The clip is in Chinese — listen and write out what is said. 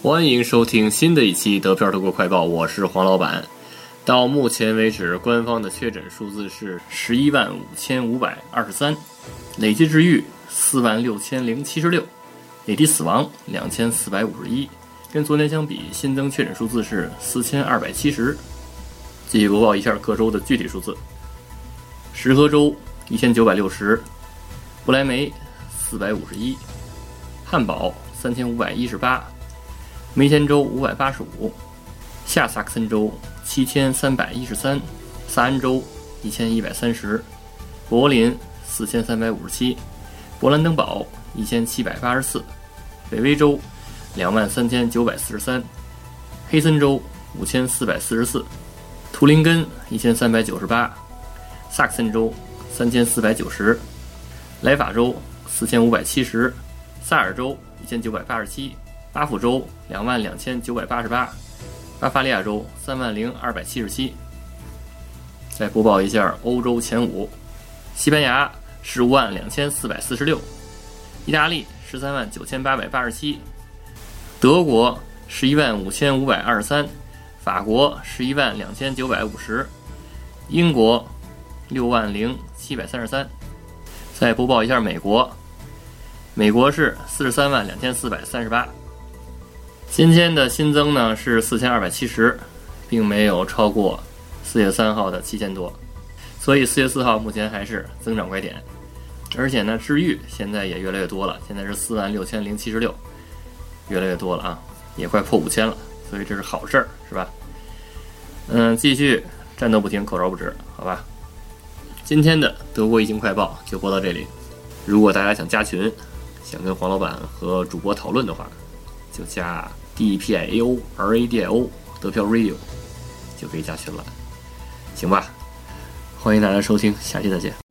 欢迎收听新的一期德票德国快报，我是黄老板。到目前为止，官方的确诊数字是十一万五千五百二十三，累计治愈四万六千零七十六，累计死亡两千四百五十一。跟昨天相比，新增确诊数字是四千二百七十。继续播报一下各州的具体数字：石河州一千九百六十，不来梅四百五十一，汉堡三千五百一十八。梅田州五百八十五，下萨克森州七千三百一十三，萨恩州一千一百三十，柏林四千三百五十七，勃兰登堡一千七百八十四，北威州两万三千九百四十三，黑森州五千四百四十四，图林根一千三百九十八，萨克森州三千四百九十，莱法州四千五百七十，萨尔州一千九百八十七。巴甫州两万两千九百八十八，巴伐利亚州三万零二百七十七。再播报一下欧洲前五：西班牙十五万两千四百四十六，意大利十三万九千八百八十七，德国十一万五千五百二十三，法国十一万两千九百五十，英国六万零七百三十三。再播报一下美国，美国是四十三万两千四百三十八。今天的新增呢是四千二百七十，并没有超过四月三号的七千多，所以四月四号目前还是增长拐点，而且呢治愈现在也越来越多了，现在是四万六千零七十六，越来越多了啊，也快破五千了，所以这是好事儿，是吧？嗯，继续战斗不停，口罩不止，好吧？今天的德国疫情快报就播到这里，如果大家想加群，想跟黄老板和主播讨论的话。就加 D P I A O R A D I O 得票 Radio 就可以加群了，行吧？欢迎大家收听，下期再见。